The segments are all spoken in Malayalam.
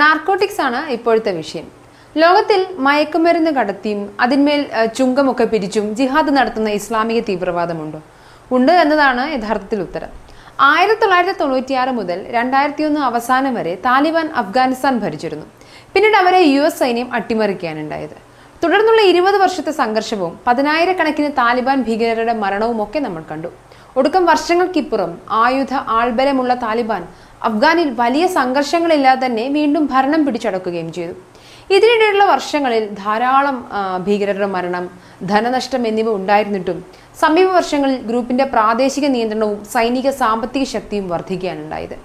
നാർക്കോട്ടിക്സ് ആണ് ഇപ്പോഴത്തെ വിഷയം. ലോകത്തിൽ മയക്കുമരുന്ന് കടത്തിയും അതിന്മേൽ ചുങ്കമൊക്കെ പിരിച്ചും ജിഹാദ് നടത്തുന്ന ഇസ്ലാമിക തീവ്രവാദമുണ്ടോ? ഉണ്ട് എന്നതാണ് യഥാർത്ഥത്തിൽ ഉത്തരം. ആയിരത്തി തൊള്ളായിരത്തി തൊണ്ണൂറ്റിയാറ് മുതൽ രണ്ടായിരത്തി ഒന്ന് അവസാനം വരെ താലിബാൻ അഫ്ഗാനിസ്ഥാൻ ഭരിച്ചിരുന്നു. പിന്നീട് അവരെ യു എസ് സൈന്യം അട്ടിമറിക്കാനുണ്ടായത്. തുടർന്നുള്ള ഇരുപത് വർഷത്തെ സംഘർഷവും പതിനായിരക്കണക്കിന് താലിബാൻ ഭീകരരുടെ മരണവും ഒക്കെ നമ്മൾ കണ്ടു. ഒടുക്കം വർഷങ്ങൾക്കിപ്പുറം ആയുധ ആൾബലമുള്ള താലിബാൻ അഫ്ഗാനിൽ വലിയ സംഘർഷങ്ങളില്ലാതെ തന്നെ വീണ്ടും ഭരണം പിടിച്ചടക്കുകയും ചെയ്തു. ഇതിനിടെയുള്ള വർഷങ്ങളിൽ ധാരാളം ഭീകരരുടെ മരണം ധനനഷ്ടം എന്നിവ ഉണ്ടായിരുന്നിട്ടും സമീപ വർഷങ്ങളിൽ ഗ്രൂപ്പിന്റെ പ്രാദേശിക നിയന്ത്രണവും സൈനിക സാമ്പത്തിക ശക്തിയും വർദ്ധിക്കാനുണ്ടായത്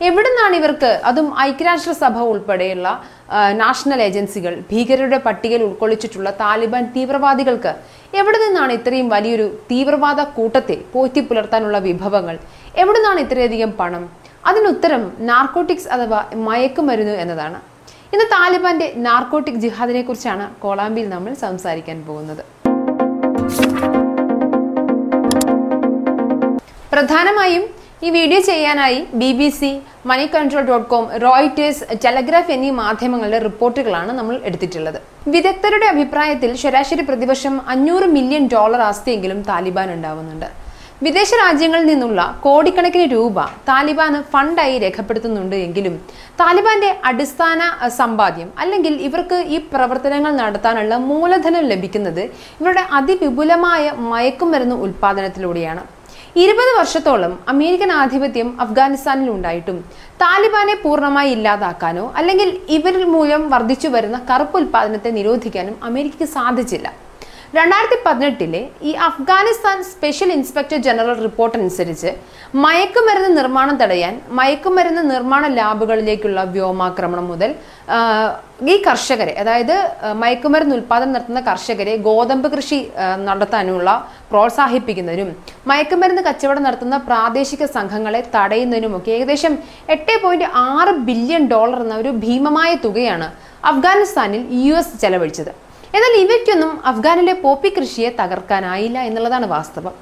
എവിടെ നിന്നാണ് ഇവർക്ക് അതും ഐക്യരാഷ്ട്രസഭ ഉൾപ്പെടെയുള്ള നാഷണൽ ഏജൻസികൾ ഭീകരരുടെ പട്ടികയിൽ ഉൾക്കൊള്ളിച്ചിട്ടുള്ള താലിബാൻ തീവ്രവാദികൾക്ക് എവിടെ നിന്നാണ് ഇത്രയും വലിയൊരു തീവ്രവാദ കൂട്ടത്തെ പോറ്റി പുലർത്താനുള്ള വിഭവങ്ങൾ? എവിടെ നിന്നാണ് ഇത്രയധികം പണം? അതിനുത്തരം നാർക്കോട്ടിക്സ് അഥവാ മയക്കുമരുന്ന് എന്നതാണ്. ഇന്ന് താലിബാന്റെ നാർക്കോട്ടിക് ജിഹാദിനെ കുറിച്ചാണ് കോളാമ്പിൽ നമ്മൾ സംസാരിക്കാൻ പോകുന്നത്. പ്രധാനമായും ഈ വീഡിയോ ചെയ്യാനായി B B C money control dot com Reuters Telegraph എന്നീ മാധ്യമങ്ങളുടെ റിപ്പോർട്ടുകളാണ് നമ്മൾ എടുത്തിട്ടുള്ളത്. വിദഗ്ധരുടെ അഭിപ്രായത്തിൽ ശരാശരി പ്രതിവർഷം അഞ്ഞൂറ് മില്യൺ ഡോളർ ആസ്തിയെങ്കിലും താലിബാൻ ഉണ്ടാവുന്നുണ്ട്. വിദേശ രാജ്യങ്ങളിൽ നിന്നുള്ള കോടിക്കണക്കിന് രൂപ താലിബാന് ഫണ്ടായി രേഖപ്പെടുത്തുന്നുണ്ട് എങ്കിലും താലിബാന്റെ അടിസ്ഥാന സമ്പാദ്യം അല്ലെങ്കിൽ ഇവർക്ക് ഈ പ്രവർത്തനങ്ങൾ നടത്താനുള്ള മൂലധനം ലഭിക്കുന്നത് ഇവരുടെ അതിവിപുലമായ മയക്കുമരുന്ന് ഉൽപാദനത്തിലൂടെയാണ്. ഇരുപത് വർഷത്തോളം അമേരിക്കൻ ആധിപത്യം അഫ്ഗാനിസ്ഥാനിൽ ഉണ്ടായിട്ടും താലിബാനെ പൂർണമായി ഇല്ലാതാക്കാനോ അല്ലെങ്കിൽ ഇവരിൽ മൂലം വർദ്ധിച്ചു വരുന്ന കറുപ്പ് ഉൽപാദനത്തെ നിരോധിക്കാനും അമേരിക്കയ്ക്ക് സാധിച്ചില്ല. രണ്ടായിരത്തി പതിനെട്ടിലെ ഈ Afghanistan special inspector general report അനുസരിച്ച് മയക്കുമരുന്ന് നിർമ്മാണം തടയാൻ മയക്കുമരുന്ന് നിർമ്മാണ ലാബുകളിലേക്കുള്ള വ്യോമാക്രമണം മുതൽ ഈ കർഷകരെ അതായത് മയക്കുമരുന്ന് ഉൽപ്പാദനം നടത്തുന്ന കർഷകരെ ഗോതമ്പ് കൃഷി നടത്താനുള്ള പ്രോത്സാഹിപ്പിക്കുന്നതിനും മയക്കുമരുന്ന് കച്ചവടം നടത്തുന്ന പ്രാദേശിക സംഘങ്ങളെ തടയുന്നതിനുമൊക്കെ ഏകദേശം എട്ട് പോയിന്റ് ആറ് ബില്യൺ ഡോളർ എന്ന ഒരു ഭീമമായ തുകയാണ് അഫ്ഗാനിസ്ഥാനിൽ യു എസ് ചെലവഴിച്ചത്. എന്നാൽ ഇവയ്ക്കൊന്നും അഫ്ഗാനിലെ പോപ്പി കൃഷിയെ തകർക്കാനായില്ല എന്നുള്ളതാണ് വാസ്തവം.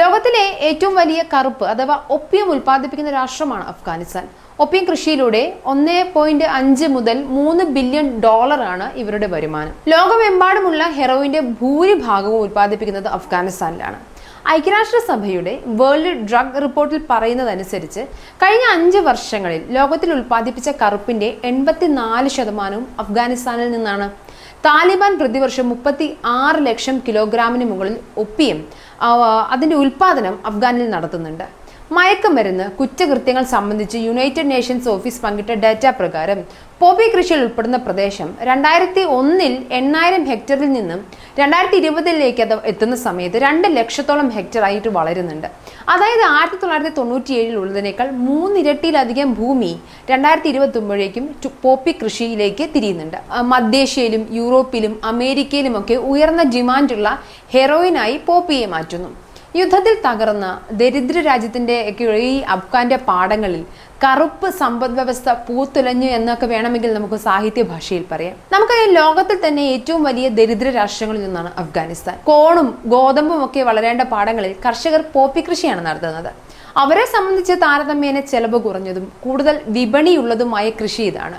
ലോകത്തിലെ ഏറ്റവും വലിയ കറുപ്പ് അഥവാ ഒപ്പിയം ഉൽപ്പാദിപ്പിക്കുന്ന രാഷ്ട്രമാണ് അഫ്ഗാനിസ്ഥാൻ. ഒപ്പിയം കൃഷിയിലൂടെ ഒന്നേ പോയിന്റ് അഞ്ച് മുതൽ മൂന്ന് ബില്യൺ ഡോളറാണ് ഇവരുടെ വരുമാനം. ലോകമെമ്പാടുമുള്ള ഹെറോയിന്റെ ഭൂരിഭാഗവും ഉൽപ്പാദിപ്പിക്കുന്നത് അഫ്ഗാനിസ്ഥാനിലാണ്. ഐക്യരാഷ്ട്രസഭയുടെ വേൾഡ് ഡ്രഗ് റിപ്പോർട്ടിൽ പറയുന്നതനുസരിച്ച് കഴിഞ്ഞ അഞ്ച് വർഷങ്ങളിൽ ലോകത്തിൽ ഉൽപ്പാദിപ്പിച്ച കറുപ്പിന്റെ എൺപത്തിനാല് ശതമാനവും അഫ്ഗാനിസ്ഥാനിൽ നിന്നാണ്. താലിബാൻ പ്രതിവർഷം മുപ്പത്തി ആറ് ലക്ഷം കിലോഗ്രാമിന് മുകളിൽ ഒപ്പിയും അതിന്റെ ഉൽപാദനം അഫ്ഗാനിൽ നടത്തുന്നുണ്ട്. മയക്കുമരുന്ന് കുറ്റകൃത്യങ്ങൾ സംബന്ധിച്ച് യുണൈറ്റഡ് നേഷൻസ് ഓഫീസ് പങ്കിട്ട ഡാറ്റ പ്രകാരം പോപ്പി കൃഷിയിൽ ഉൾപ്പെടുന്ന പ്രദേശം രണ്ടായിരത്തി ഒന്നിൽ എണ്ണായിരം ഹെക്ടറിൽ നിന്നും രണ്ടായിരത്തി ഇരുപതിലേക്ക് അത് എത്തുന്ന സമയത്ത് രണ്ട് ലക്ഷത്തോളം ഹെക്ടറായിട്ട് വളരുന്നുണ്ട്. അതായത് ആയിരത്തി തൊള്ളായിരത്തി തൊണ്ണൂറ്റി ഏഴിൽ ഉള്ളതിനേക്കാൾ മൂന്നിരട്ടിയിലധികം ഭൂമി രണ്ടായിരത്തി ഇരുപത്തൊമ്പഴേക്കും പോപ്പി കൃഷിയിലേക്ക് തിരിയുന്നുണ്ട്. മധ്യേഷ്യയിലും യൂറോപ്പിലും അമേരിക്കയിലുമൊക്കെ ഉയർന്ന ഡിമാൻഡുള്ള ഹെറോയിനായി പോപ്പിയെ മാറ്റുന്നു. യുദ്ധത്തിൽ തകർന്ന ദരിദ്ര രാജ്യത്തിന്റെ ഈ അഫ്ഗാന്റെ പാടങ്ങളിൽ കറുപ്പ് സമ്പദ് വ്യവസ്ഥ പൂത്തുലഞ്ഞു എന്നൊക്കെ വേണമെങ്കിൽ നമുക്ക് സാഹിത്യ ഭാഷയിൽ പറയാം. നമുക്ക് ലോകത്തിൽ തന്നെ ഏറ്റവും വലിയ ദരിദ്ര രാഷ്ട്രങ്ങളിൽ നിന്നാണ് അഫ്ഗാനിസ്ഥാൻ. കോണും ഗോതമ്പും ഒക്കെ വളരേണ്ട പാടങ്ങളിൽ കർഷകർ പോപ്പി കൃഷിയാണ് നടത്തുന്നത്. അവരെ സംബന്ധിച്ച് താരതമ്യേന ചെലവ് കുറഞ്ഞതും കൂടുതൽ വിപണിയുള്ളതുമായ കൃഷി ഇതാണ്.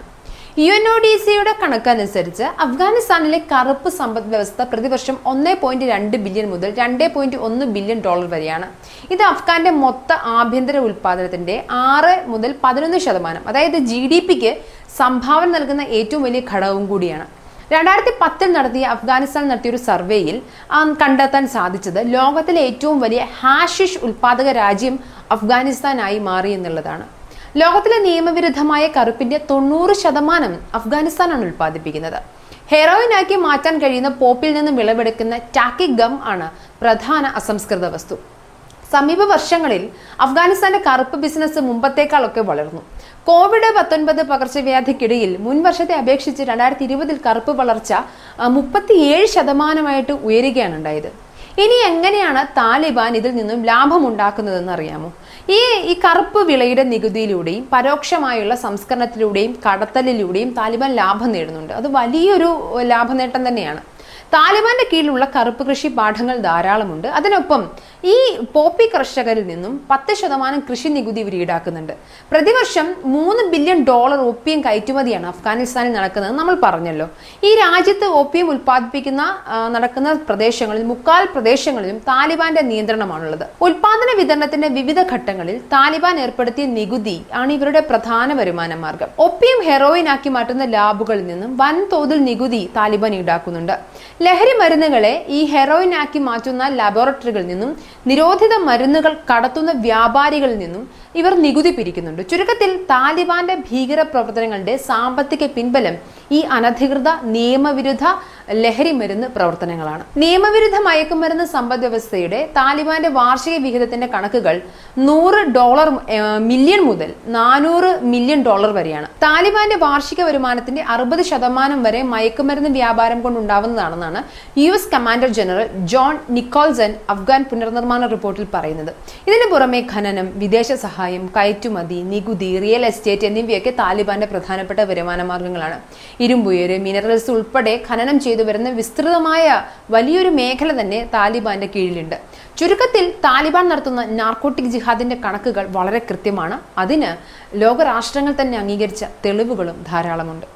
യു എൻ ഒ ഡി സിയുടെ കണക്കനുസരിച്ച് അഫ്ഗാനിസ്ഥാനിലെ കറുപ്പ് സമ്പദ് വ്യവസ്ഥ പ്രതിവർഷം ഒന്നേ പോയിന്റ് രണ്ട് ബില്യൺ മുതൽ രണ്ടേ പോയിന്റ് ഒന്ന് ബില്യൺ ഡോളർ വരെയാണ്. ഇത് അഫ്ഗാന്റെ മൊത്ത ആഭ്യന്തര ഉൽപാദനത്തിന്റെ ആറ് മുതൽ പതിനൊന്ന് ശതമാനം അതായത് ജി ഡി പിക്ക് സംഭാവന നൽകുന്ന ഏറ്റവും വലിയ ഘടകവും കൂടിയാണ്. രണ്ടായിരത്തി പത്തിൽ നടത്തിയ അഫ്ഗാനിസ്ഥാൻ നടത്തിയ ഒരു സർവേയിൽ കണ്ടെത്താൻ സാധിച്ചത് ലോകത്തിലെ ഏറ്റവും വലിയ ഹാഷിഷ് ഉൽപാദക രാജ്യം അഫ്ഗാനിസ്ഥാനായി മാറി എന്നുള്ളതാണ്. ലോകത്തിലെ നിയമവിരുദ്ധമായ കറുപ്പിന്റെ തൊണ്ണൂറ് ശതമാനം അഫ്ഗാനിസ്ഥാനാണ് ഉൽപ്പാദിപ്പിക്കുന്നത്. ഹെറോയിനാക്കി മാറ്റാൻ കഴിയുന്ന പോപ്പിൽ നിന്ന് വിളവെടുക്കുന്ന ടാക്കി ഗം ആണ് പ്രധാന അസംസ്കൃത വസ്തു. സമീപ വർഷങ്ങളിൽ അഫ്ഗാനിസ്ഥാന്റെ കറുപ്പ് ബിസിനസ് മുമ്പത്തേക്കാളൊക്കെ വളർന്നു. കോവിഡ് പത്തൊൻപത് പകർച്ചവ്യാധിക്കിടയിൽ മുൻ വർഷത്തെ അപേക്ഷിച്ച് രണ്ടായിരത്തി ഇരുപതിൽ കറുപ്പ് വളർച്ച മുപ്പത്തിയേഴ് ശതമാനമായിട്ട് ഉയരുകയാണ് ഉണ്ടായത്. ഇനി എങ്ങനെയാണ് താലിബാൻ ഇതിൽ നിന്നും ലാഭമുണ്ടാക്കുന്നതെന്ന് അറിയാമോ? ഈ ഈ കറുപ്പ് വിളയുടെ നികുതിയിലൂടെയും പരോക്ഷമായുള്ള സംസ്കരണത്തിലൂടെയും കടത്തലിലൂടെയും താലിബാൻ ലാഭം നേടുന്നുണ്ട്. അത് വലിയൊരു ലാഭനേട്ടം തന്നെയാണ്. താലിബാന്റെ കീഴിലുള്ള കറുപ്പ് കൃഷി പാഠങ്ങൾ ധാരാളമുണ്ട്. അതിനൊപ്പം ഈ പോപ്പി കർഷകരിൽ നിന്നും പത്ത് ശതമാനം കൃഷി നികുതി ഈടാക്കുന്നുണ്ട്. പ്രതിവർഷം മൂന്ന് ബില്യൺ ഡോളർ ഒപ്പിയം കയറ്റുമതിയാണ് അഫ്ഗാനിസ്ഥാനിൽ നടക്കുന്നത്. നമ്മൾ പറഞ്ഞല്ലോ ഈ രാജ്യത്ത് ഒപ്പിയം ഉൽപ്പാദിപ്പിക്കുന്ന നടക്കുന്ന പ്രദേശങ്ങളിൽ മുക്കാൽ പ്രദേശങ്ങളിലും താലിബാന്റെ നിയന്ത്രണമാണുള്ളത്. ഉൽപാദന വിതരണത്തിന്റെ വിവിധ ഘട്ടങ്ങളിൽ താലിബാൻ ഏർപ്പെടുത്തിയ നികുതി ആണ് ഇവരുടെ പ്രധാന വരുമാന മാർഗം. ഒപ്പിയം ഹെറോയിൻ ആക്കി മാറ്റുന്ന ലാബുകളിൽ നിന്നും വൻതോതിൽ നികുതി താലിബാൻ ഈടാക്കുന്നുണ്ട്. ലഹരി മരുന്നുകളെ ഈ ഹെറോയിൻ ആക്കി മാറ്റുന്ന ലബോറട്ടറികളിൽ നിന്നും നിരോധിത മരുന്നുകൾ കടത്തുന്ന വ്യാപാരികളിൽ നിന്നും ഇവർ നികുതി പിരിക്കുന്നുണ്ട്. ചുരുക്കത്തിൽ താലിബാന്റെ ഭീകര പ്രവർത്തനങ്ങളുടെ സാമ്പത്തിക പിൻബലം ഈ അനധികൃത നിയമവിരുദ്ധ ലഹരി മരുന്ന് പ്രവർത്തനങ്ങളാണ്. നിയമവിരുദ്ധ മയക്കുമരുന്ന് സമ്പദ് വ്യവസ്ഥയുടെ താലിബാന്റെ വാർഷിക വിഹിതത്തിന്റെ കണക്കുകൾ നൂറ് ഡോളർ മില്യൺ മുതൽ നാനൂറ് മില്യൺ ഡോളർ വരെയാണ്. താലിബാന്റെ വാർഷിക വരുമാനത്തിന്റെ അറുപത് ശതമാനം വരെ മയക്കുമരുന്ന് വ്യാപാരം കൊണ്ടുണ്ടാവുന്നതാണെന്നാണ് U S commander general John Nicholson Afghan പുനർനിർമ്മാണ റിപ്പോർട്ടിൽ പറയുന്നത്. ഇതിനു പുറമെ ഖനനം വിദേശ സഹായം കയറ്റുമതി നികുതി റിയൽ എസ്റ്റേറ്റ് എന്നിവയൊക്കെ താലിബാന്റെ പ്രധാനപ്പെട്ട വരുമാന മാർഗങ്ങളാണ്. ഇരുമ്പുയര് മിനറൽസ് ഉൾപ്പെടെ ഖനനം ചെയ്തു വരുന്ന വിസ്തൃതമായ വലിയൊരു മേഖല തന്നെ താലിബാന്റെ കീഴിലുണ്ട്. ചുരുക്കത്തിൽ താലിബാൻ നടത്തുന്ന നാർക്കോട്ടിക് ജിഹാദിന്റെ കണക്കുകൾ വളരെ കൃത്യമാണ്. അതിന് ലോകരാഷ്ട്രങ്ങൾ തന്നെ അംഗീകരിച്ച തെളിവുകളും ധാരാളമുണ്ട്.